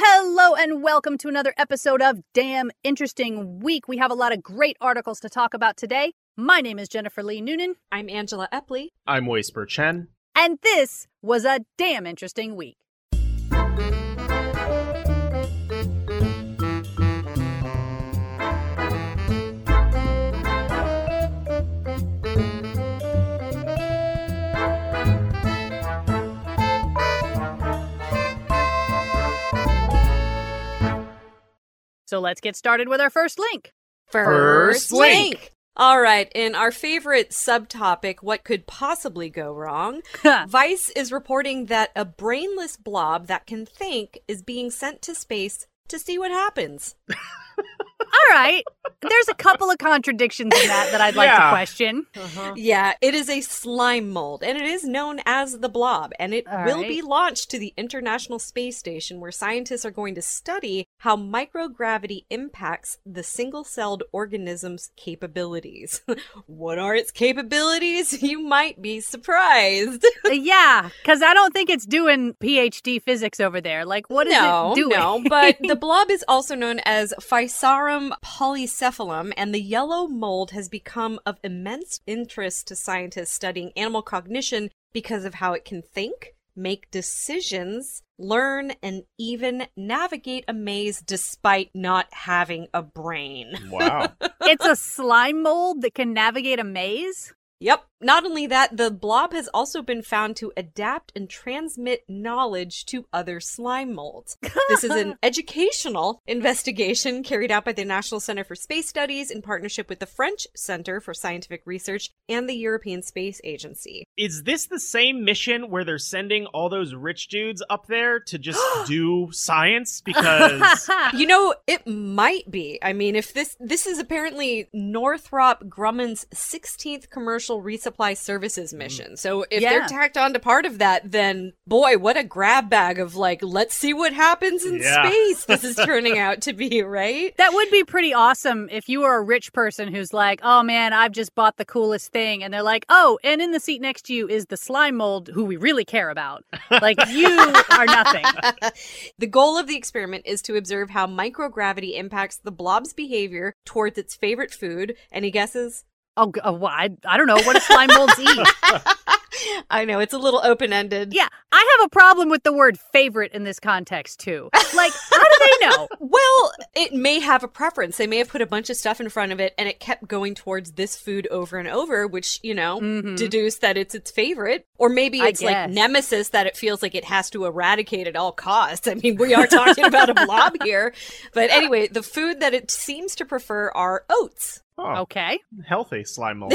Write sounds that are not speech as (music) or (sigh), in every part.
Hello and welcome to another episode of Damn Interesting Week. We have a lot of great articles to talk about today. My name is Jennifer Lee Noonan, I'm Angela Epley. I'm Whisper Chen. and this was a damn interesting week. So let's get started with our first link. First link. All right, in our favorite subtopic, what could possibly go wrong? Vice is reporting that a brainless blob that can think is being sent to space to see what happens. (laughs) All right. There's a couple of contradictions in that that I'd like to Yeah. question. Yeah, it is a slime mold, and it is known as the blob, and it All will right. be launched to the International Space Station, where scientists are going to study how microgravity impacts the single celled organism's capabilities. (laughs) what are its capabilities? (laughs) You might be surprised. (laughs) Uh, yeah, because I don't think it's doing PhD physics over there. Like, what is no, it doing? no, but the blob is also known as Physarum polycephalum, and the yellow mold has become of immense interest to scientists studying animal cognition because of how it can think, make decisions, learn, and even navigate a maze despite not having a brain. Wow. (laughs) it's a slime mold that can navigate a maze. Yep. Not only that, the blob has also been found to adapt and transmit knowledge to other slime molds. This is an (laughs) educational investigation carried out by the National Center for Space Studies in partnership with the French Center for Scientific Research and the European Space Agency. Is this the same mission where they're sending all those rich dudes up there to just (gasps) do science? Because (laughs) You know, it might be. I mean, if this this is apparently Northrop Grumman's 16th commercial resupply services mm. mission. So if Yeah. they're tacked on to part of that, then boy, what a grab bag of like, let's see what happens in Yeah. space this is (laughs) turning out to be, right? that would be pretty awesome if you were a rich person who's like, oh man, I've just bought the coolest thing. And they're like, oh, and in the seat next to you is the slime mold who we really care about. Like, you are nothing. (laughs) the goal of the experiment is to observe how microgravity impacts the blob's behavior towards its favorite food. Any guesses? Oh, oh well, I, I don't know. What do slime molds eat? (laughs) I know it's a little open ended. Yeah, I have a problem with the word favorite in this context, too. Like, how do they know? (laughs) Well, it may have a preference. They may have put a bunch of stuff in front of it and it kept going towards this food over and over, which, you know, Mhm. deduce that it's its favorite. Or maybe it's like nemesis that it feels like it has to eradicate at all costs. I mean, we are talking about a blob (laughs) here. But anyway, the food that it seems to prefer are oats. Oh, Okay. healthy slime (laughs) mold.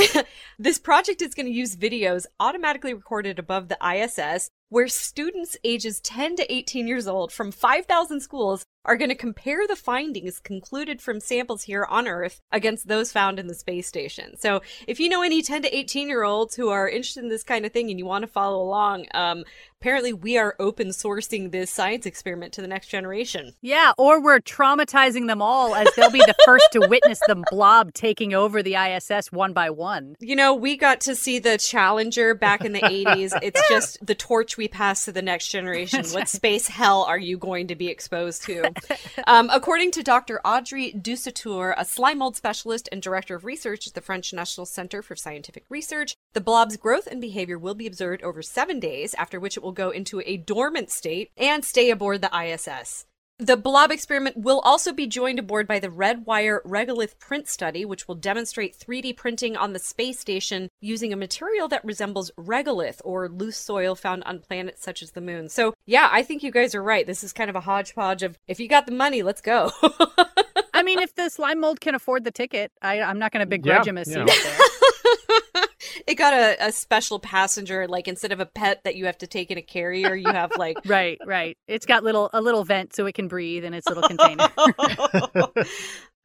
This project is going to use videos automatically recorded above the ISS where students ages 10 to 18 years old from 5,000 schools are going to compare the findings concluded from samples here on Earth against those found in the space station. So, if you know any 10 to 18 year olds who are interested in this kind of thing and you want to follow along, um, apparently we are open sourcing this science experiment to the next generation. Yeah, or we're traumatizing them all as they'll be the first to witness the blob taking over the ISS one by one. You know, we got to see the Challenger back in the 80s. It's (laughs) just the torch we pass to the next generation. What space hell are you going to be exposed to? (laughs) Um, according to Dr. Audrey Dussutour, a slime mold specialist and director of research at the French National Center for Scientific Research, the blob's growth and behavior will be observed over seven days, after which it will go into a dormant state and stay aboard the ISS. The blob experiment will also be joined aboard by the Redwire Regolith print study, which will demonstrate 3D printing on the space station using a material that resembles regolith or loose soil found on planets such as the moon. So, yeah, I think you guys are right. This is kind of a hodgepodge of if you got the money, let's go. (laughs) I mean, if the slime mold can afford the ticket, I, I'm not going to begrudge Yeah, him a seat yeah. (laughs) up there. it got a, a special passenger, like instead of a pet that you have to take in a carrier, you have like (laughs) Right, right. It's got little a little vent so it can breathe in its little container. (laughs)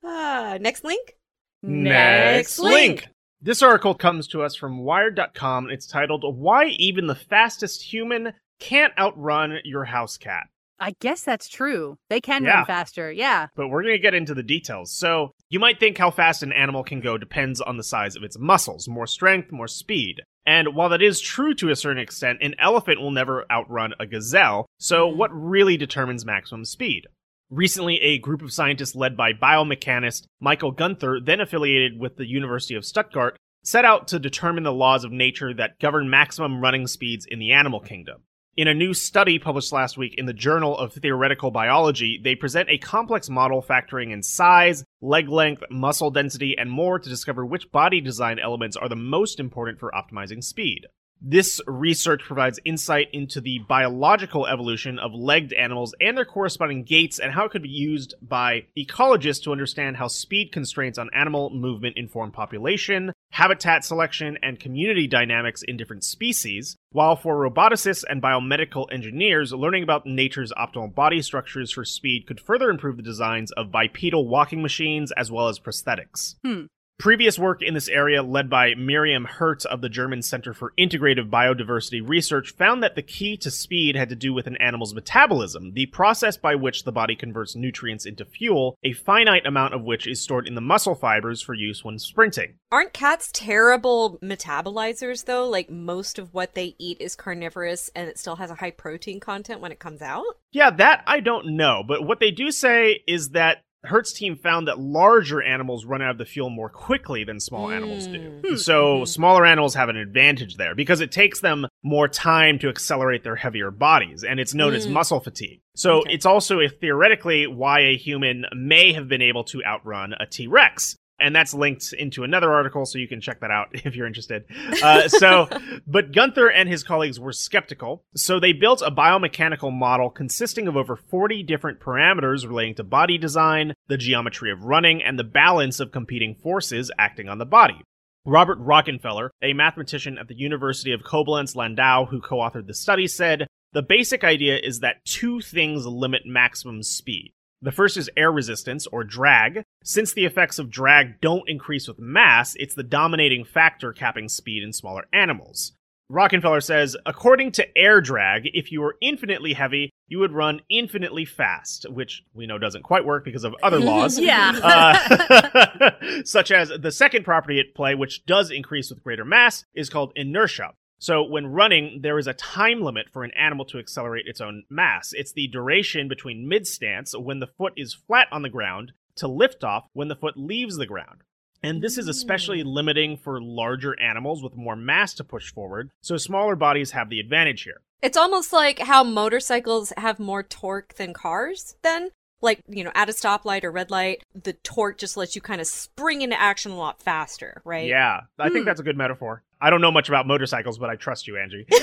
ah, next link. Next link. link. This article comes to us from Wired.com. It's titled Why Even the Fastest Human Can't Outrun Your House Cat. I guess that's true. They can Yeah. run faster. Yeah. But we're going to get into the details. So, you might think how fast an animal can go depends on the size of its muscles more strength, more speed. And while that is true to a certain extent, an elephant will never outrun a gazelle. So, mm-hmm. what really determines maximum speed? Recently, a group of scientists led by biomechanist Michael Gunther, then affiliated with the University of Stuttgart, set out to determine the laws of nature that govern maximum running speeds in the animal kingdom. In a new study published last week in the Journal of Theoretical Biology, they present a complex model factoring in size, leg length, muscle density, and more to discover which body design elements are the most important for optimizing speed. This research provides insight into the biological evolution of legged animals and their corresponding gaits and how it could be used by ecologists to understand how speed constraints on animal movement inform population, habitat selection, and community dynamics in different species. While for roboticists and biomedical engineers, learning about nature's optimal body structures for speed could further improve the designs of bipedal walking machines as well as prosthetics. Hmm. Previous work in this area, led by Myriam Hirt of the German Center for Integrative Biodiversity Research, found that the key to speed had to do with an animal's metabolism, the process by which the body converts nutrients into fuel, a finite amount of which is stored in the muscle fibers for use when sprinting. Aren't cats terrible metabolizers though? Like most of what they eat is carnivorous and it still has a high protein content when it comes out? Yeah, that I don't know, but what they do say is that Hirt's team found that larger animals run out of the fuel more quickly than small animals do. Hmm. So Mhm. smaller animals have an advantage there because it takes them more time to accelerate their heavier bodies, and it's known as Mm. muscle fatigue. So Okay. it's also a, theoretically why a human may have been able to outrun a T Rex. And that's linked into another article, so you can check that out (laughs) if you're interested. Uh, so, (laughs) but Gunther and his colleagues were skeptical, so they built a biomechanical model consisting of over 40 different parameters relating to body design, the geometry of running, and the balance of competing forces acting on the body. Robert Rockenfeller, a mathematician at the University of Koblenz Landau who co authored the study, said the basic idea is that two things limit maximum speed. The first is air resistance, or drag. Since the effects of drag don't increase with mass, it's the dominating factor capping speed in smaller animals. Rockenfeller says, according to air drag, if you were infinitely heavy, you would run infinitely fast, which we know doesn't quite work because of other (laughs) laws. Yeah. Uh, (laughs) such as the second property at play, which does increase with greater mass, is called inertia. So when running, there is a time limit for an animal to accelerate its own mass. It's the duration between mid stance when the foot is flat on the ground to liftoff when the foot leaves the ground. And this is especially mm. limiting for larger animals with more mass to push forward, so smaller bodies have the advantage here. It's almost like how motorcycles have more torque than cars, then. Like, you know, at a stoplight or red light, the torque just lets you kind of spring into action a lot faster, right? Yeah, I think Hmm. that's a good metaphor. I don't know much about motorcycles, but I trust you, Angie. (laughs)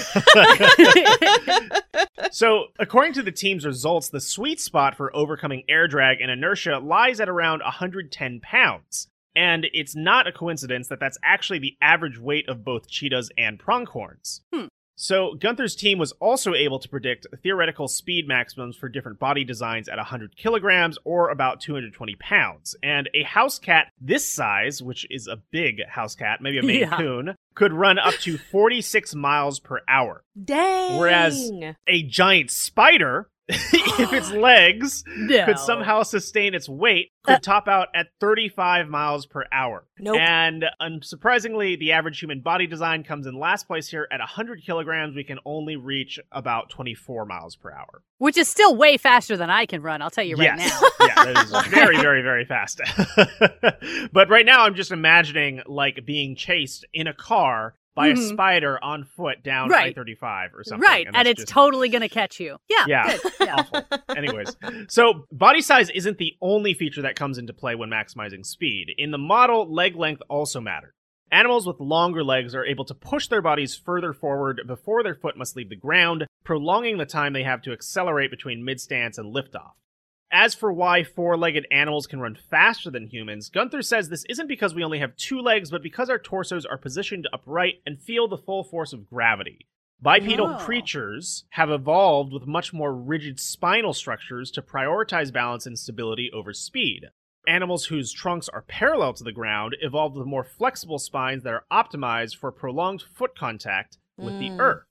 (laughs) so, according to the team's results, the sweet spot for overcoming air drag and inertia lies at around 110 pounds. And it's not a coincidence that that's actually the average weight of both cheetahs and pronghorns. Hmm. So, Gunther's team was also able to predict theoretical speed maximums for different body designs at 100 kilograms or about 220 pounds. And a house cat this size, which is a big house cat, maybe a (laughs) Maine Yeah. Coon, could run up to 46 miles per hour. Dang. Whereas- A giant spider, (laughs) if its (gasps) legs no. could somehow sustain its weight, uh could top out at 35 miles per hour. Nope. And unsurprisingly, the average human body design comes in last place here. At 100 kilograms, we can only reach about 24 miles per hour. Which is still way faster than I can run, I'll tell you right yes. now. yeah, that is (laughs) very, very, very fast. (laughs) but right now, I'm just imagining like being chased in a car by a Mhm. spider on foot down Right. I-35 or something. Right, and, that's it's just totally going to catch you. Yeah. Yeah. Good. (laughs) Yeah. awful. Anyways, so body size isn't the only feature that comes into play when maximizing speed. In the model, leg length also matters. Animals with longer legs are able to push their bodies further forward before their foot must leave the ground, prolonging the time they have to accelerate between mid stance and liftoff. As for why four legged animals can run faster than humans, Gunther says this isn't because we only have two legs, but because our torsos are positioned upright and feel the full force of gravity. Bipedal Oh. creatures have evolved with much more rigid spinal structures to prioritize balance and stability over speed. Animals whose trunks are parallel to the ground evolved with more flexible spines that are optimized for prolonged foot contact with the Mm. earth.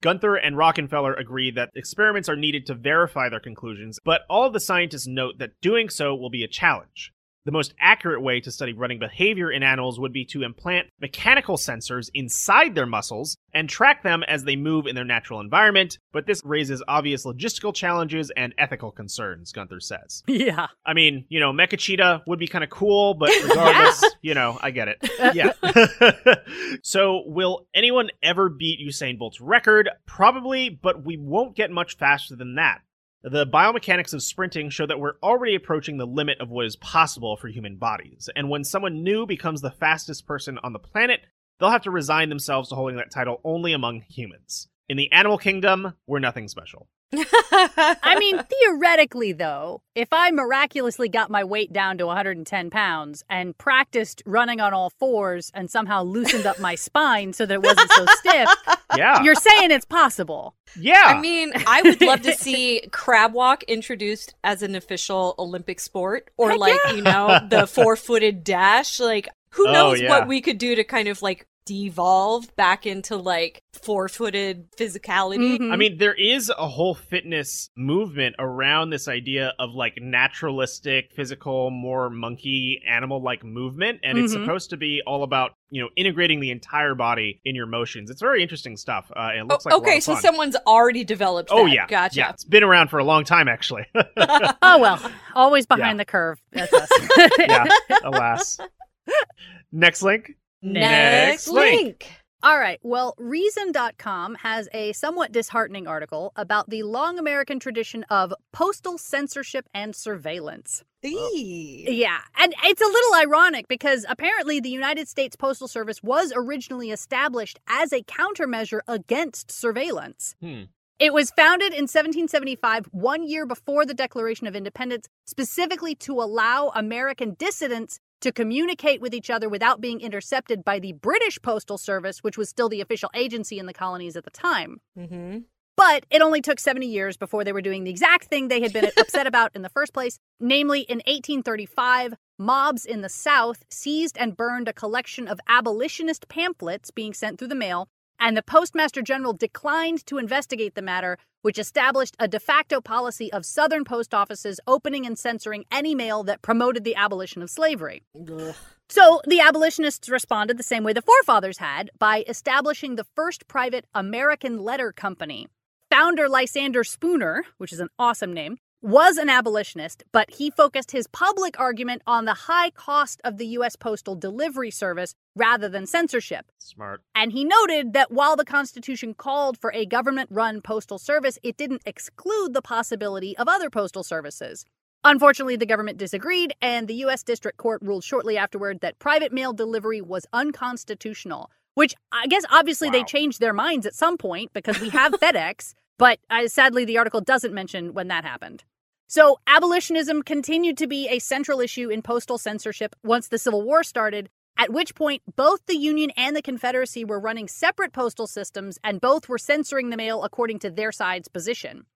Gunther and Rockenfeller agree that experiments are needed to verify their conclusions, but all of the scientists note that doing so will be a challenge. The most accurate way to study running behavior in animals would be to implant mechanical sensors inside their muscles and track them as they move in their natural environment, but this raises obvious logistical challenges and ethical concerns, Gunther says. (laughs) Yeah. I mean, you know, Mecha Cheetah would be kind of cool, but (laughs) regardless, you know, I get it. (laughs) Yeah. so, will anyone ever beat Usain Bolt's record? Probably, but we won't get much faster than that. The biomechanics of sprinting show that we're already approaching the limit of what is possible for human bodies, and when someone new becomes the fastest person on the planet, they'll have to resign themselves to holding that title only among humans. In the animal kingdom, we're nothing special. I mean, (laughs) theoretically, though, if I miraculously got my weight down to 110 pounds and practiced running on all fours and somehow loosened up my spine so that it wasn't so stiff, (laughs) Yeah. you're saying it's possible. yeah. I mean, I would love to see (laughs) crab walk introduced as an official Olympic sport or Heck like, you know, the four-footed dash. Like who Oh, knows yeah. what we could do to kind of like devolve back into like four-footed physicality. Mhm. I mean, there is a whole fitness movement around this idea of like naturalistic, physical, more monkey animal like movement. And it's Mhm. supposed to be all about, you know, integrating the entire body in your motions. It's very interesting stuff. Uh, it Oh, looks like a lot okay, of so someone's already developed Oh that. yeah, Gotcha. Yeah, it's been around for a long time, actually. (laughs) oh, well, always behind Yeah. the curve. That's (laughs) us. yeah, alas. (laughs) Next link. Next, Next link. link. All right. Well, Reason.com has a somewhat disheartening article about the long American tradition of postal censorship and surveillance. Eee. Yeah. And it's a little ironic because apparently the United States Postal Service was originally established as a countermeasure against surveillance. Hmm. It was founded in 1775, one year before the Declaration of Independence, specifically to allow American dissidents to communicate with each other without being intercepted by the British Postal Service, which was still the official agency in the colonies at the time. Mm-hmm. But it only took 70 years before they were doing the exact thing they had been (laughs) upset about in the first place. Namely, in 1835, mobs in the South seized and burned a collection of abolitionist pamphlets being sent through the mail, and the Postmaster General declined to investigate the matter, which established a de facto policy of Southern post offices opening and censoring any mail that promoted the abolition of slavery. So the abolitionists responded the same way the forefathers had by establishing the first private American letter company. Founder Lysander Spooner, which is an awesome name, was an abolitionist, but he focused his public argument on the high cost of the U.S. Postal Delivery Service rather than censorship. Smart. And he noted that while the Constitution called for a government run postal service, it didn't exclude the possibility of other postal services. Unfortunately, the government disagreed, and the U.S. District Court ruled shortly afterward that private mail delivery was unconstitutional. Which I guess obviously they changed their minds at some point because we have (laughs) FedEx, but uh, sadly the article doesn't mention when that happened. So, abolitionism continued to be a central issue in postal censorship once the Civil War started, at which point both the Union and the Confederacy were running separate postal systems and both were censoring the mail according to their side's position.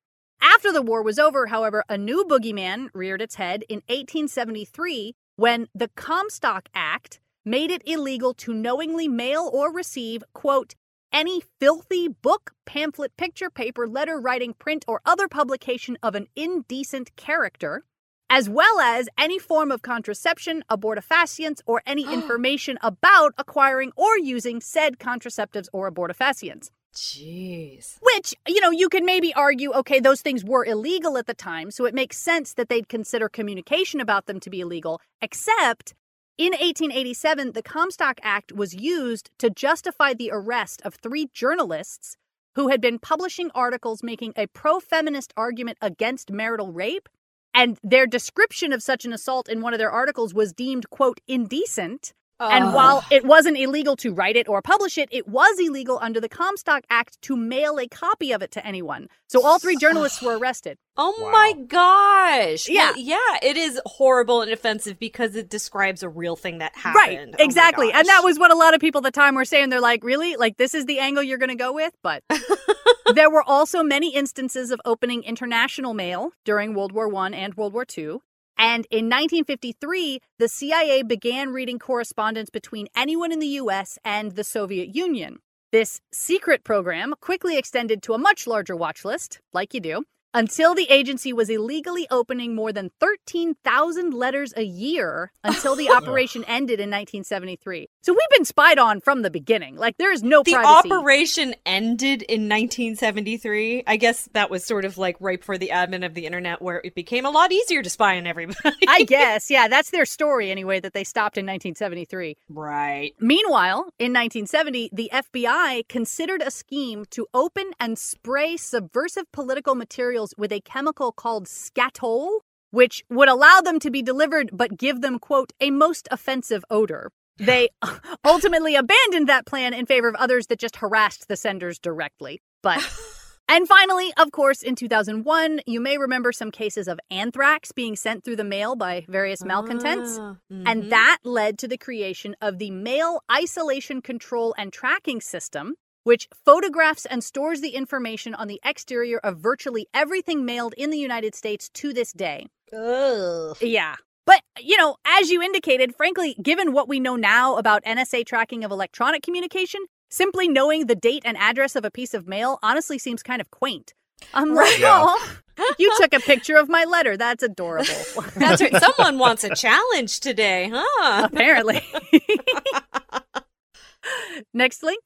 After the war was over, however, a new boogeyman reared its head in 1873 when the Comstock Act made it illegal to knowingly mail or receive, quote, any filthy book, pamphlet, picture, paper, letter, writing, print, or other publication of an indecent character, as well as any form of contraception, abortifacients, or any (gasps) information about acquiring or using said contraceptives or abortifacients. Jeez. Which, you know, you could maybe argue, okay, those things were illegal at the time, so it makes sense that they'd consider communication about them to be illegal, except in 1887, the Comstock Act was used to justify the arrest of three journalists who had been publishing articles making a pro feminist argument against marital rape. And their description of such an assault in one of their articles was deemed, quote, indecent. And oh. while it wasn't illegal to write it or publish it, it was illegal under the Comstock Act to mail a copy of it to anyone. So all three journalists were arrested. (sighs) Oh Wow. my gosh. Yeah. Well, yeah, it is horrible and offensive because it describes a real thing that happened. Right, Oh exactly. and that was what a lot of people at the time were saying. They're like, really? Like, this is the angle you're going to go with? But (laughs) there were also many instances of opening international mail during World War I and World War II. And in 1953, the CIA began reading correspondence between anyone in the US and the Soviet Union. This secret program quickly extended to a much larger watch list, like you do, until the agency was illegally opening more than 13,000 letters a year until the (laughs) operation ended in 1973. So we've been spied on from the beginning. Like there is no The privacy. operation ended in 1973. I guess that was sort of like right before the advent of the internet, where it became a lot easier to spy on everybody. I (laughs) guess, yeah, that's their story anyway that they stopped in 1973. right. Meanwhile, in 1970, the FBI considered a scheme to open and spray subversive political with a chemical called skatole, which would allow them to be delivered but give them, quote, a most offensive odor. They (laughs) ultimately abandoned that plan in favor of others that just harassed the senders directly. But (laughs) and finally, of course, in 2001, you may remember some cases of anthrax being sent through the mail by various malcontents. Ah, mhm. And that led to the creation of the Mail Isolation Control and Tracking System, which photographs and stores the information on the exterior of virtually everything mailed in the United States to this day. Ugh. Yeah. But, you know, as you indicated, frankly, given what we know now about NSA tracking of electronic communication, simply knowing the date and address of a piece of mail honestly seems kind of quaint. I'm like, Yeah. oh, you took a picture of my letter. That's adorable. (laughs) That's right. Someone wants a challenge today, huh? Apparently. (laughs) Next link.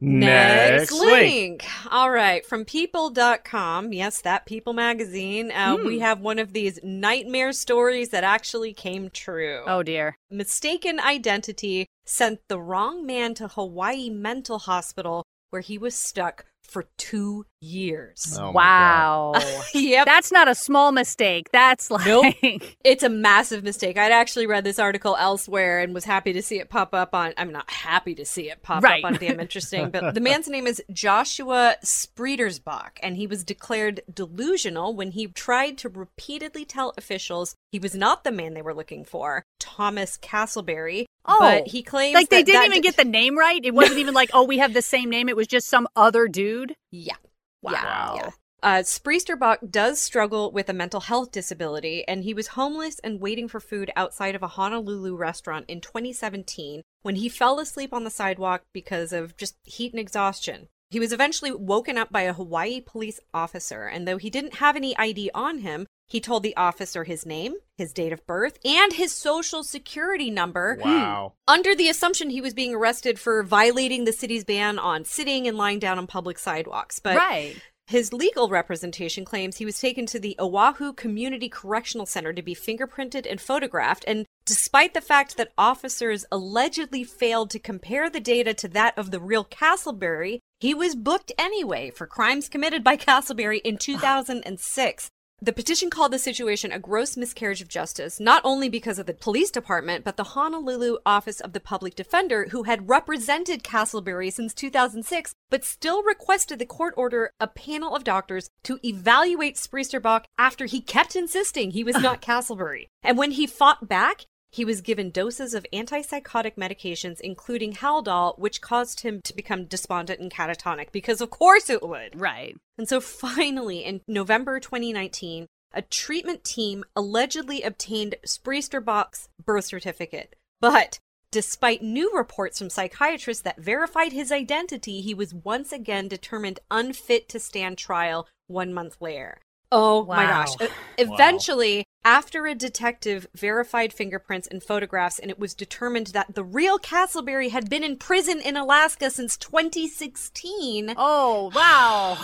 Next link. All right. From people.com. Yes, that People magazine. Uh, Hmm. We have one of these nightmare stories that actually came true. Oh dear. Mistaken identity sent the wrong man to Hawaii Mental Hospital where he was stuck for two years. Oh wow. (laughs) (laughs) yep. That's not a small mistake. That's like Nope. (laughs) It's a massive mistake. I'd actually read this article elsewhere and was happy to see it pop up on. I'm not happy to see it pop Right. up on Damn Interesting, but the man's name is Joshua Spriestersbach, and he was declared delusional when he tried to repeatedly tell officials he was not the man they were looking for, Thomas Castleberry. Oh. but he claims like they that didn't that even di- get the name right. It wasn't even like, oh, we have the same name. It was just some other dude. Yeah. Wow. Yeah, yeah. Uh, Spriestersbach does struggle with a mental health disability, and he was homeless and waiting for food outside of a Honolulu restaurant in 2017 when he fell asleep on the sidewalk because of just heat and exhaustion. He was eventually woken up by a Hawaii police officer, and though he didn't have any ID on him, he told the officer his name, his date of birth, and his social security number hmm. Wow. under the assumption he was being arrested for violating the city's ban on sitting and lying down on public sidewalks. But right. his legal representation claims he was taken to the Oahu Community Correctional Center to be fingerprinted and photographed. And despite the fact that officers allegedly failed to compare the data to that of the real Castleberry, he was booked anyway for crimes committed by Castleberry in (sighs) 2006. The petition called the situation a gross miscarriage of justice, not only because of the police department, but the Honolulu Office of the Public Defender, who had represented Castleberry since 2006, but still requested the court order a panel of doctors to evaluate Spriestersbach after he kept insisting he was not (laughs) Castleberry. And when he fought back, he was given doses of antipsychotic medications, including Haldol, which caused him to become despondent and catatonic, because of course it would. Right. And so finally, in November 2019, a treatment team allegedly obtained Spriestersbach's birth certificate. But despite new reports from psychiatrists that verified his identity, he was once again determined unfit to stand trial one month later. Oh my gosh. E- Eventually, after a detective verified fingerprints and photographs, and it was determined that the real Castleberry had been in prison in Alaska since 2016, Oh, wow.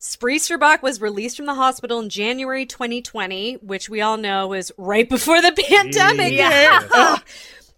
Spriestersbach was released from the hospital in January 2020, which we all know was right before the (laughs) pandemic. Yeah. hit. (laughs) Ugh.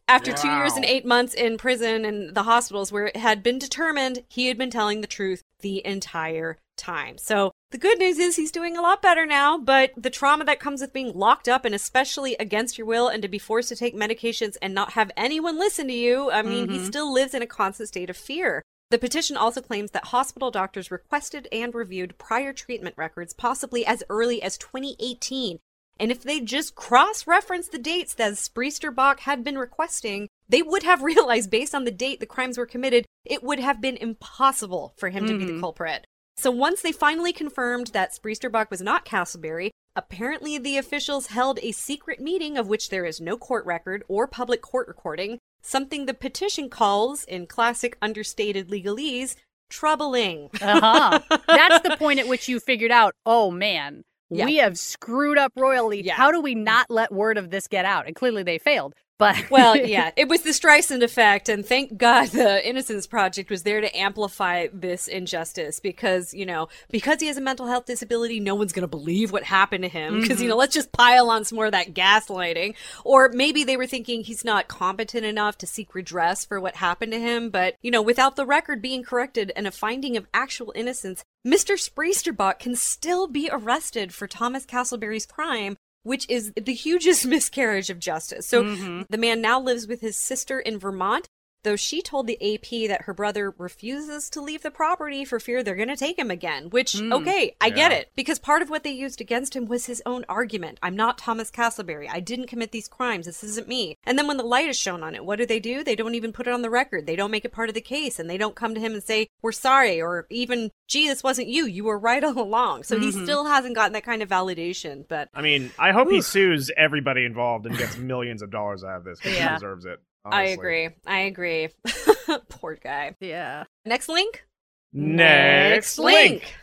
After two years and eight months in prison and the hospitals, where it had been determined he had been telling the truth the entire time. So the good news is he's doing a lot better now, but the trauma that comes with being locked up and especially against your will and to be forced to take medications and not have anyone listen to you, I mean, he Mhm. still lives in a constant state of fear. The petition also claims that hospital doctors requested and reviewed prior treatment records possibly as early as 2018. And if they just cross referenced the dates that Spriestersbach had been requesting, they would have (laughs) realized based on the date the crimes were committed, it would have been impossible for him to be the Mhm. culprit. So once they finally confirmed that Spriestersbach was not Castleberry, apparently the officials held a secret meeting of which there is no court record or public court recording, something the petition calls, in classic understated legalese, troubling. Uh huh. (laughs) That's the point at which you figured out, oh man, Yeah. we have screwed up royally. Yeah. How do we not let word of this get out? And clearly they failed. But (laughs) Well, (laughs) yeah, it was the Streisand effect, and thank God the Innocence Project was there to amplify this injustice because, you know, because he has a mental health disability, no one's going to believe what happened to him because, you mm-hmm. know, let's just pile on some more of that gaslighting. Or maybe they were thinking he's not competent enough to seek redress for what happened to him, but, you know, without the record being corrected and a finding of actual innocence, Mr. Spriestersbach can still be arrested for Thomas Castleberry's crime which is the hugest (laughs) miscarriage of justice. So Mhm. the man now lives with his sister in Vermont, though she told the AP that her brother refuses to leave the property for fear they're going to take him again. Which, Mm. okay, I get it. Because part of what they used against him was his own argument. I'm not Thomas Castleberry. I didn't commit these crimes. This isn't me. And then when the light is shown on it, what do they do? They don't even put it on the record. They don't make it part of the case. And they don't come to him and say, we're sorry. Or even, gee, this wasn't you. You were right all along. So he Mhm. still hasn't gotten that kind of validation. But I mean, I hope he sues everybody involved and gets millions of dollars out of this because he Yeah. deserves it. I agree. I agree. (laughs) Poor guy. yeah. Next link. Next link.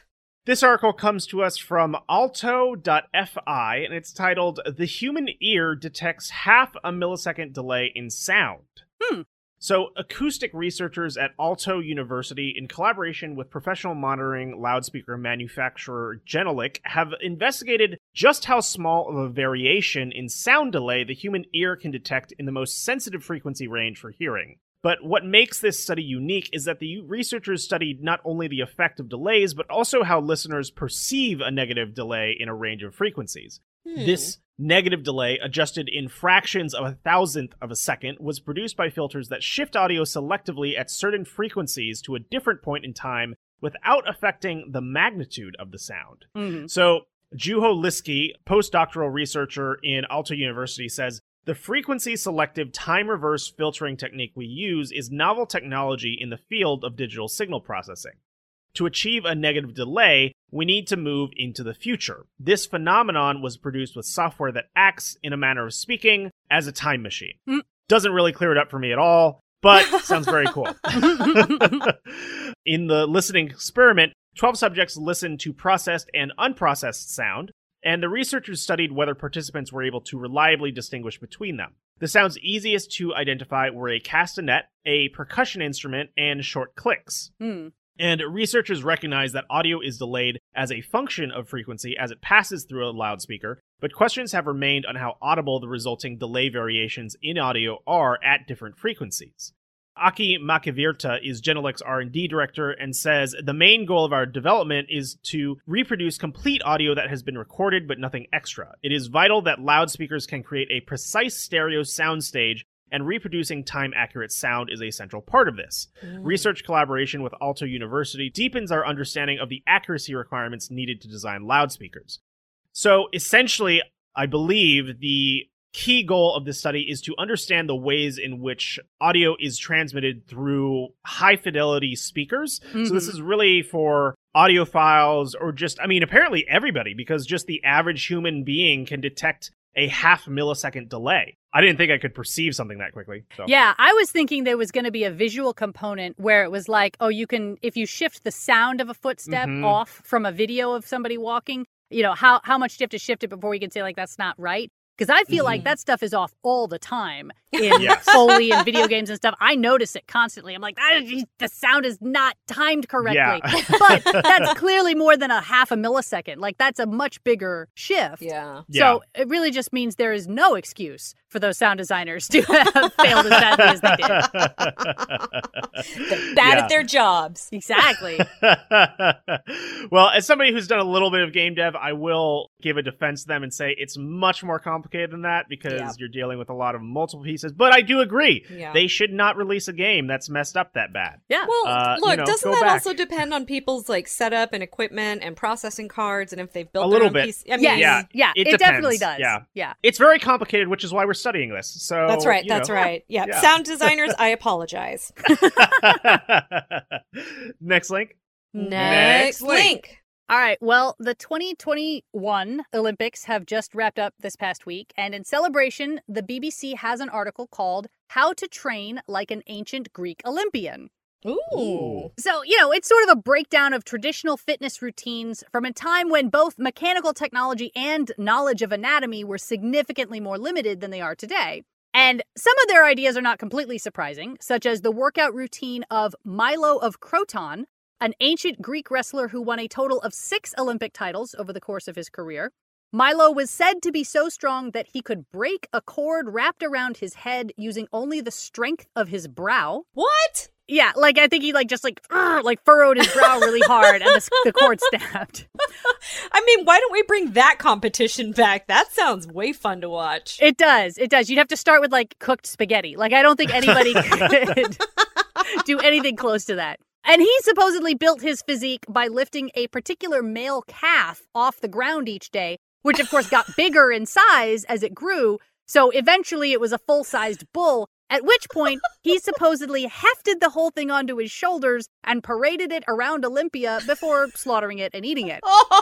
This article comes to us from aalto.fi and it's titled The Human Ear Detects Half a Millisecond Delay in Sound. Hmm. So, acoustic researchers at Aalto University, in collaboration with professional monitoring loudspeaker manufacturer Genelec, have investigated just how small of a variation in sound delay the human ear can detect in the most sensitive frequency range for hearing. But what makes this study unique is that the researchers studied not only the effect of delays, but also how listeners perceive a negative delay in a range of frequencies. Hmm. This negative delay, adjusted in fractions of a thousandth of a second, was produced by filters that shift audio selectively at certain frequencies to a different point in time without affecting the magnitude of the sound. Mhm. So, Juho Liski, postdoctoral researcher in Aalto University, says the frequency selective time reverse filtering technique we use is novel technology in the field of digital signal processing. To achieve a negative delay, we need to move into the future. This phenomenon was produced with software that acts, in a manner of speaking, as a time machine. Mm. Doesn't really clear it up for me at all, but (laughs) sounds very cool. (laughs) in the listening experiment, 12 subjects listened to processed and unprocessed sound, and the researchers studied whether participants were able to reliably distinguish between them. The sounds easiest to identify were a castanet, a percussion instrument, and short clicks. Hmm. And researchers recognize that audio is delayed as a function of frequency as it passes through a loudspeaker, but questions have remained on how audible the resulting delay variations in audio are at different frequencies. Aki Mäkivirta is Genelec's R&D director and says the main goal of our development is to reproduce complete audio that has been recorded but nothing extra. It is vital that loudspeakers can create a precise stereo soundstage and reproducing time accurate sound is a central part of this. Research collaboration with Aalto University deepens our understanding of the accuracy requirements needed to design loudspeakers. So essentially, I believe the key goal of this study is to understand the ways in which audio is transmitted through high fidelity speakers. So this Mhm. is really for audiophiles or just, I mean, apparently everybody, because just the average human being can detect a half millisecond delay. I didn't think I could perceive something that quickly. So. Yeah, I was thinking there was going to be a visual component where it was like, oh, you can if you shift the sound of a footstep Mhm. off from a video of somebody walking, you know, how how much do you have to shift it before you can say like that's not right? Because I feel like Mhm. that stuff is off all the time (laughs) in Yes. Foley and video games and stuff. I notice it constantly. I'm like, "Ah, the sound is not timed correctly. Yeah. (laughs) but that's clearly more than a half a millisecond. Like that's a much bigger shift. Yeah. So it really just means there is no excuse for those sound designers to (laughs) have failed as badly as they did. They're bad Yeah. at their jobs. Exactly. (laughs) well, as somebody who's done a little bit of game dev, I will give a defense to them and say it's much more complicated than that because Yeah. you're dealing with a lot of multiple pieces. But I do agree. Yeah. They should not release a game that's messed up that bad. Yeah. Well, Uh, you look, know, doesn't that back. also depend on people's like setup and equipment and processing cards and if they've built A their little own bit. piece? I mean, yes. Yeah, Yeah. it It, definitely does. Yeah. Yeah. It's very complicated, which is why we're studying this. So That's right. That's know. right. Yeah. Yeah. Sound (laughs) designers, I apologize. (laughs) Next link. Next link. link. All right. Well, the 2021 Olympics have just wrapped up this past week. And in celebration, the BBC has an article called How to Train Like an Ancient Greek Olympian. Ooh. So, you know, it's sort of a breakdown of traditional fitness routines from a time when both mechanical technology and knowledge of anatomy were significantly more limited than they are today. And some of their ideas are not completely surprising, such as the workout routine of Milo of Croton, an ancient Greek wrestler who won a total of six Olympic titles over the course of his career. Milo was said to be so strong that he could break a cord wrapped around his head using only the strength of his brow. What? Yeah, like I think he like just like like furrowed his brow really hard and the, the cord snapped. (laughs) I mean, why don't we bring that competition back? That sounds way fun to watch. It does. It does. You'd have to start with like cooked spaghetti. Like I don't think anybody (laughs) could (laughs) do anything close to that. And he supposedly built his physique by lifting a particular male calf off the ground each day, which of course got bigger in size as it grew. So eventually it was a full sized bull, at which point he supposedly hefted the whole thing onto his shoulders and paraded it around Olympia before slaughtering it and eating it.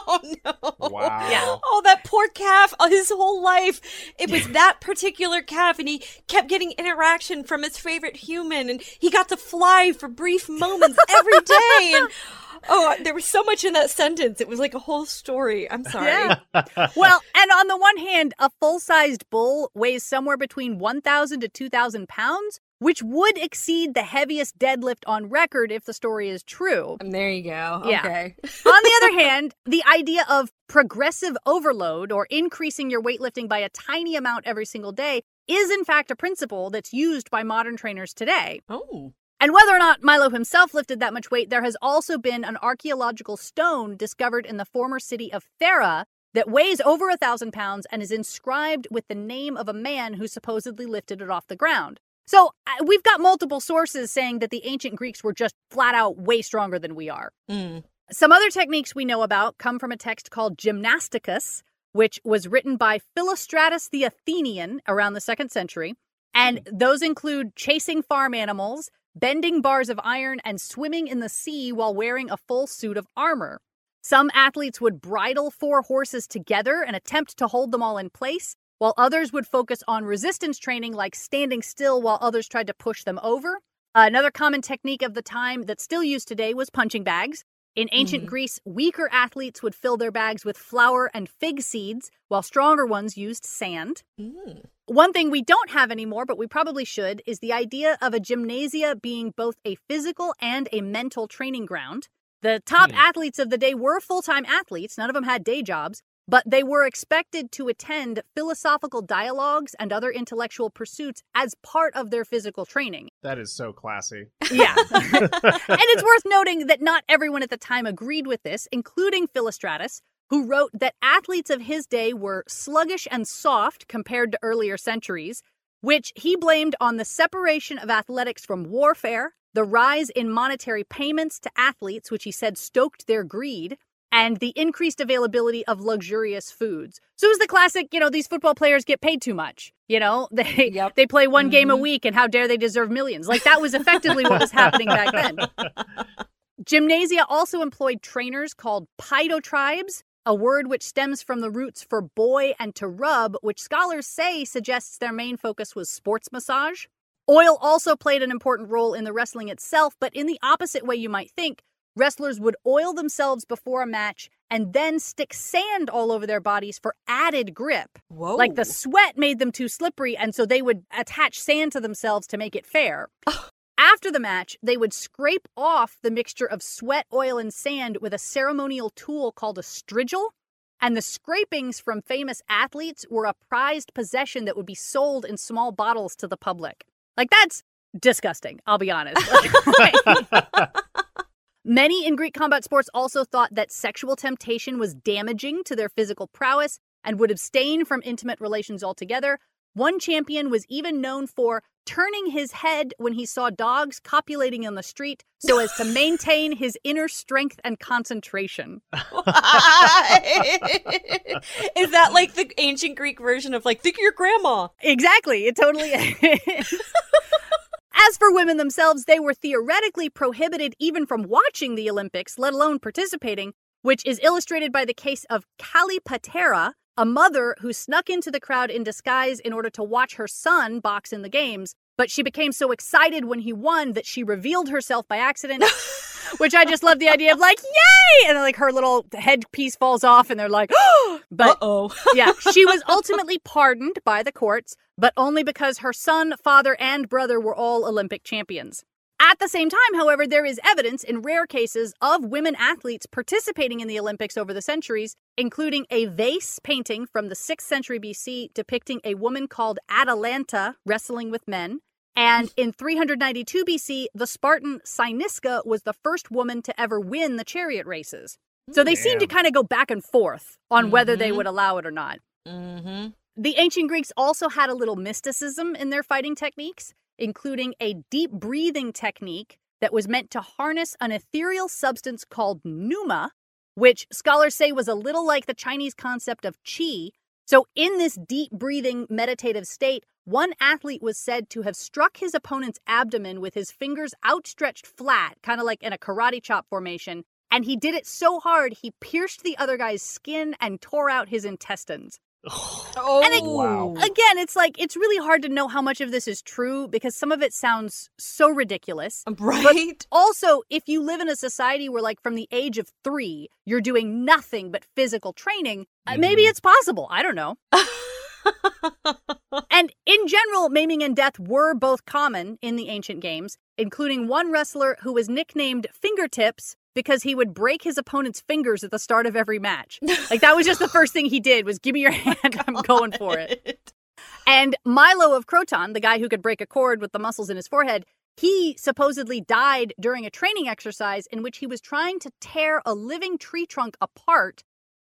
Oh no. Wow. Yeah. Oh, that poor calf. Oh, his whole life, it was that particular calf, and he kept getting interaction from his favorite human, and he got to fly for brief moments every day. And (laughs) oh, there was so much in that sentence. It was like a whole story. I'm sorry. Yeah. (laughs) well, and on the one hand, a full sized bull weighs somewhere between 1,000 to 2,000 pounds, which would exceed the heaviest deadlift on record if the story is true. And there you go. Yeah. Okay. (laughs) on the other (laughs) hand, the idea of progressive overload or increasing your weightlifting by a tiny amount every single day is, in fact, a principle that's used by modern trainers today. Oh. And whether or not Milo himself lifted that much weight, there has also been an archaeological stone discovered in the former city of Thera that weighs over a thousand pounds and is inscribed with the name of a man who supposedly lifted it off the ground. So uh, we've got multiple sources saying that the ancient Greeks were just flat out way stronger than we are. Mm. Some other techniques we know about come from a text called Gymnasticus, which was written by Philostratus the Athenian around the second century. And those include chasing farm animals, bending bars of iron, and swimming in the sea while wearing a full suit of armor. Some athletes would bridle four horses together and attempt to hold them all in place, while others would focus on resistance training like standing still while others tried to push them over. Another common technique of the time that's still used today was punching bags. In ancient Mhm. Greece, weaker athletes would fill their bags with flour and fig seeds, while stronger ones used sand. Mm. One thing we don't have anymore, but we probably should, is the idea of a gymnasia being both a physical and a mental training ground. The top Hmm. athletes of the day were full time athletes, none of them had day jobs, but they were expected to attend philosophical dialogues and other intellectual pursuits as part of their physical training. That is so classy. Yeah. (laughs) and it's worth noting that not everyone at the time agreed with this, including Philostratus, who wrote that athletes of his day were sluggish and soft compared to earlier centuries, which he blamed on the separation of athletics from warfare, the rise in monetary payments to athletes, which he said stoked their greed, and the increased availability of luxurious foods. So it was the classic, you know, these football players get paid too much. You know, (laughs) they Yep. they play one game a Mhm. week and how dare they deserve millions. Like that was effectively what was happening back then. (laughs) Gymnasia also employed trainers called paidotribes, a word which stems from the roots for boy and to rub, which scholars say suggests their main focus was sports massage. Oil also played an important role in the wrestling itself, but in the opposite way you might think. Wrestlers would oil themselves before a match and then stick sand all over their bodies for added grip. Whoa. Like the sweat made them too slippery, and so they would attach sand to themselves to make it fair. (laughs) After the match, they would scrape off the mixture of sweat, oil, and sand with a ceremonial tool called a strigil. And the scrapings from famous athletes were a prized possession that would be sold in small bottles to the public. Like, that's disgusting, I'll be honest. (laughs) (laughs) Many in Greek combat sports also thought that sexual temptation was damaging to their physical prowess and would abstain from intimate relations altogether. One champion was even known for turning his head when he saw dogs copulating on the street so as to maintain his inner strength and concentration. (laughs) is that like the ancient Greek version of like think of your grandma? Exactly, it totally is. (laughs) As for women themselves, they were theoretically prohibited even from watching the Olympics, let alone participating, which is illustrated by the case of Callipateira, a mother who snuck into the crowd in disguise in order to watch her son box in the games. but she became so excited when he won that she revealed herself by accident. (laughs) which I just love the idea of like, yay! And then, like her little headpiece falls off and they're like, oh! But oh. (laughs) yeah, she was ultimately pardoned by the courts, but only because her son, father, and brother were all Olympic champions. At the same time, however, there is evidence in rare cases of women athletes participating in the Olympics over the centuries, including a vase painting from the 6th century BC depicting a woman called Atalanta wrestling with men. And in 392 BC, the Spartan Cynisca was the first woman to ever win the chariot races. So they seem to kind of go back and forth on whether they Mhm. would allow it or not. Mm-hmm. The ancient Greeks also had a little mysticism in their fighting techniques, including a deep breathing technique that was meant to harness an ethereal substance called pneuma, which scholars say was a little like the Chinese concept of qi. So, in this deep breathing meditative state, one athlete was said to have struck his opponent's abdomen with his fingers outstretched flat, kind of like in a karate chop formation. And he did it so hard, he pierced the other guy's skin and tore out his intestines. Oh, And it- Wow. Again, it's like it's really hard to know how much of this is true because some of it sounds so ridiculous. right? Also, if you live in a society where, like, from the age of three, you're doing nothing but physical training, uh, maybe Mhm. it's possible. I don't know. (laughs) And in general, maiming and death were both common in the ancient games, including one wrestler who was nicknamed Fingertips because he would break his opponent's fingers at the start of every match. (laughs) Like that was just the first thing he did was give me your (laughs) oh hand, I'm going for it. And Milo of Croton, the guy who could break a cord with the muscles in his forehead, he supposedly died during a training exercise in which he was trying to tear a living tree trunk apart.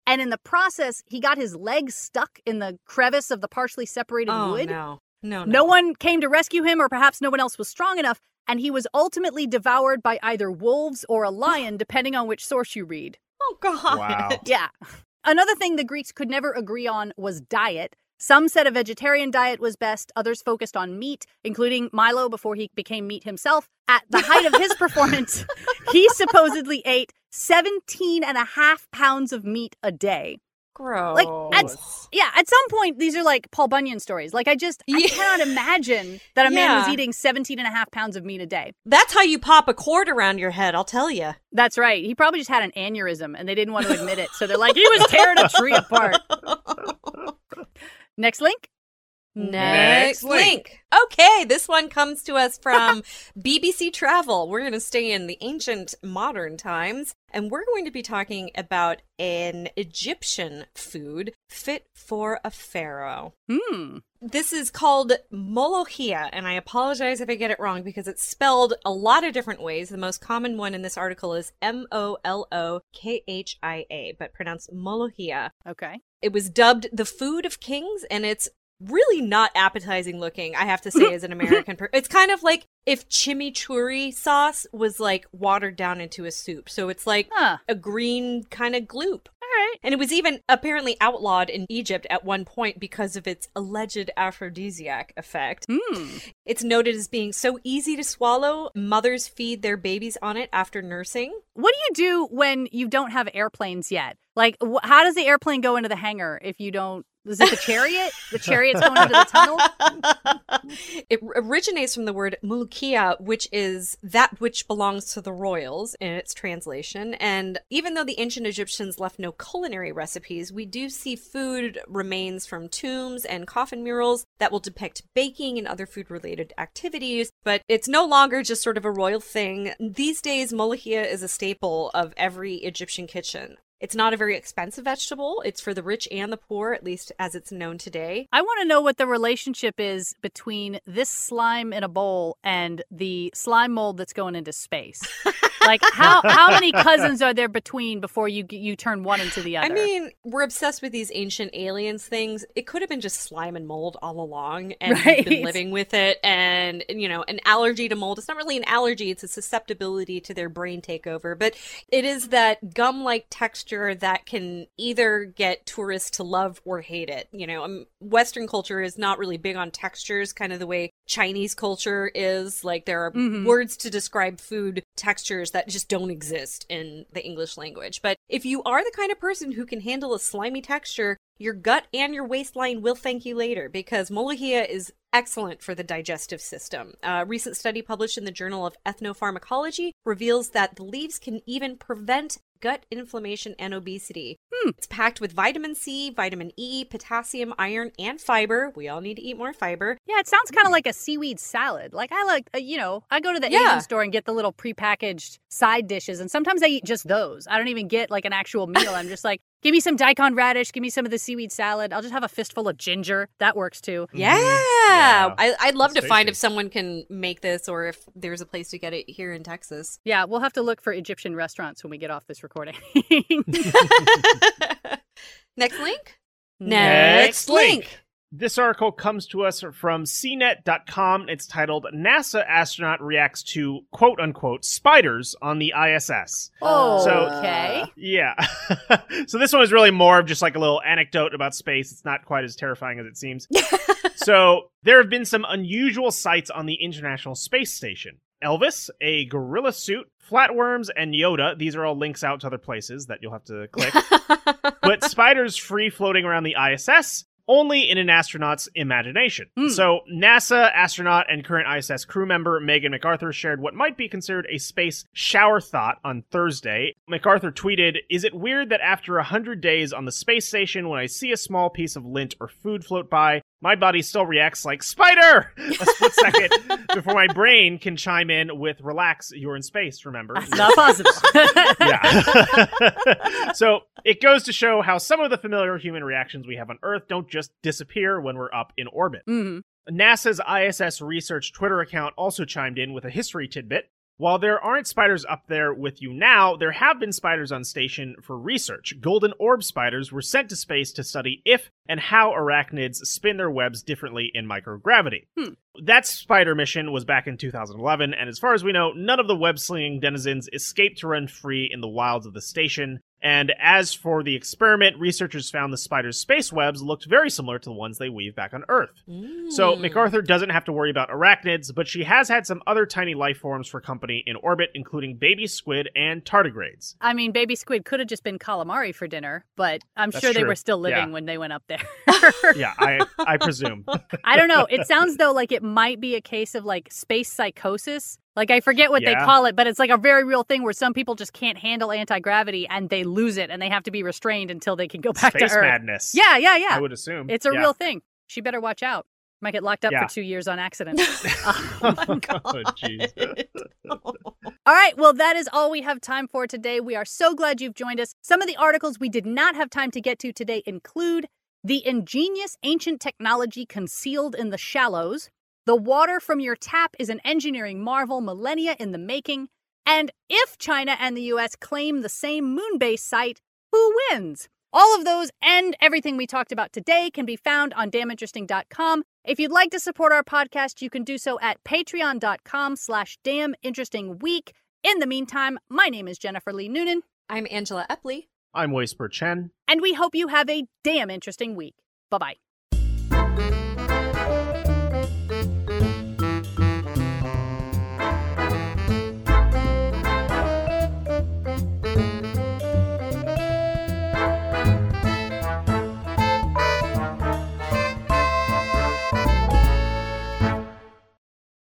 And in the process, he got his legs stuck in the crevice of the partially separated Oh wood. no, no, No one came to rescue him, or perhaps no one else was strong enough, and he was ultimately devoured by either wolves or a lion, depending on which source you read. Oh god. Wow. (laughs) Yeah. Another thing the Greeks could never agree on was diet. Some said a vegetarian diet was best, others focused on meat, including Milo before he became meat himself. At the height of his (laughs) performance, he supposedly ate 17 and a half pounds of meat a day. Gross. Like, at, yeah, at some point, these are like Paul Bunyan stories. Like, I just, I Yeah. cannot imagine that a man was eating 17 and a half pounds of meat a day. That's how you pop a cord around your head, I'll tell you. That's right. He probably just had an aneurysm and they didn't want to admit it. So they're like, he was tearing a tree apart. (laughs) Next link. Next Next link. link. Okay, this one comes to us from (laughs) BBC Travel. We're going to stay in the ancient modern times, and we're going to be talking about an Egyptian food fit for a pharaoh. Hmm. This is called molohia, and I apologize if I get it wrong because it's spelled a lot of different ways. The most common one in this article is M O L O K H I A, but pronounced molohia. Okay. It was dubbed the food of kings, and it's really not appetizing looking, I have to say, as an (laughs) American. Per- it's kind of like if chimichurri sauce was like watered down into a soup. So it's like Huh. a green kind of gloop. All right. And it was even apparently outlawed in Egypt at one point because of its alleged aphrodisiac effect. Hmm. It's noted as being so easy to swallow, mothers feed their babies on it after nursing. What do you do when you don't have airplanes yet? Like, wh- how does the airplane go into the hangar if you don't? Is it the chariot? the chariot's going into the tunnel? (laughs) it originates from the word mulukia, which is that which belongs to the royals in its translation. And even though the ancient Egyptians left no culinary recipes, we do see food remains from tombs and coffin murals that will depict baking and other food related activities. But it's no longer just sort of a royal thing. These days, mulukia is a staple of every Egyptian kitchen. It's not a very expensive vegetable. It's for the rich and the poor, at least as it's known today. I want to know what the relationship is between this slime in a bowl and the slime mold that's going into space. (laughs) like, how how many cousins are there between before you you turn one into the other? I mean, we're obsessed with these ancient aliens things. It could have been just slime and mold all along, and we've Right. been living with it. And you know, an allergy to mold. It's not really an allergy; it's a susceptibility to their brain takeover. But it is that gum-like texture that can either get tourists to love or hate it. You know, um, Western culture is not really big on textures, kind of the way Chinese culture is. Like there are Mhm. words to describe food textures that just don't exist in the English language. But if you are the kind of person who can handle a slimy texture, your gut and your waistline will thank you later because molohia is excellent for the digestive system. A recent study published in the Journal of Ethnopharmacology reveals that the leaves can even prevent gut inflammation and obesity. Hmm. It's packed with vitamin C, vitamin E, potassium, iron, and fiber. We all need to eat more fiber. Yeah, it sounds kind of like a seaweed salad. Like I like, uh, you know, I go to the Yeah. Asian store and get the little prepackaged side dishes, and sometimes I eat just those. I don't even get like an actual meal. I'm just like, give me some daikon radish, give me some of the seaweed salad. I'll just have a fistful of ginger. That works too. Mm-hmm. Yeah. Yeah. I, I'd love to That's find tasty. if someone can make this or if there's a place to get it here in Texas. Yeah, we'll have to look for Egyptian restaurants when we get off this recording. (laughs) (laughs) Next link? Next link. This article comes to us from CNET.com. It's titled NASA Astronaut Reacts to Quote Unquote Spiders on the ISS. oh, So- okay. Yeah. (laughs) so this one is really more of just like a little anecdote about space. It's not quite as terrifying as it seems. (laughs) so there have been some unusual sights on the International Space Station. Elvis, a gorilla suit, flatworms, and Yoda. These are all links out to other places that you'll have to click. (laughs) but spiders free floating around the ISS only in an astronaut's imagination. Hmm. So, NASA astronaut and current ISS crew member Megan McArthur shared what might be considered a space shower thought on Thursday. McArthur tweeted, Is it weird that after 100 days on the space station, when I see a small piece of lint or food float by, my body still reacts like spider a split (laughs) second before my brain can chime in with relax you're in space remember That's not possible. (laughs) yeah. (laughs) so it goes to show how some of the familiar human reactions we have on Earth don't just disappear when we're up in orbit. Mhm. NASA's ISS Research Twitter account also chimed in with a history tidbit. While there aren't spiders up there with you now, there have been spiders on station for research. Golden orb spiders were sent to space to study if and how arachnids spin their webs differently in microgravity. Hmm. That spider mission was back in 2011, and as far as we know, none of the web slinging denizens escaped to run free in the wilds of the station. And as for the experiment, researchers found the spider's space webs looked very similar to the ones they weave back on Earth. So Mm. McArthur doesn't have to worry about arachnids, but she has had some other tiny life forms for company in orbit, including baby squid and tardigrades. I mean, baby squid could have just been calamari for dinner, but I'm That's sure they true. were still living Yeah. when they went up there. (laughs) Yeah, I I presume. (laughs) I don't know. It sounds though like it might be a case of like space psychosis. Like I forget what they call it, but it's like a very real thing where some people just can't handle anti gravity and they lose it and they have to be restrained until they can go back Space to Earth. madness. Yeah, yeah, yeah. I would assume It's a Yeah. real thing. She better watch out. Might get locked up Yeah. for two years on accident. (laughs) Oh, oh my god. Oh. All right, well, that is all we have time for today. We are so glad you've joined us. Some of the articles we did not have time to get to today include the ingenious ancient technology concealed in the shallows, the water from your tap is an engineering marvel millennia in the making, and if China and the US claim the same moon base site, who wins? All of those and everything we talked about today can be found on damninteresting.com. If you'd like to support our podcast, you can do so at patreon.com slash daminterestingweek. In the meantime, my name is Jennifer Lee Noonan, I'm Angela Epley. I'm Whisper Chen. and we hope you have a damn interesting week. Bye-bye.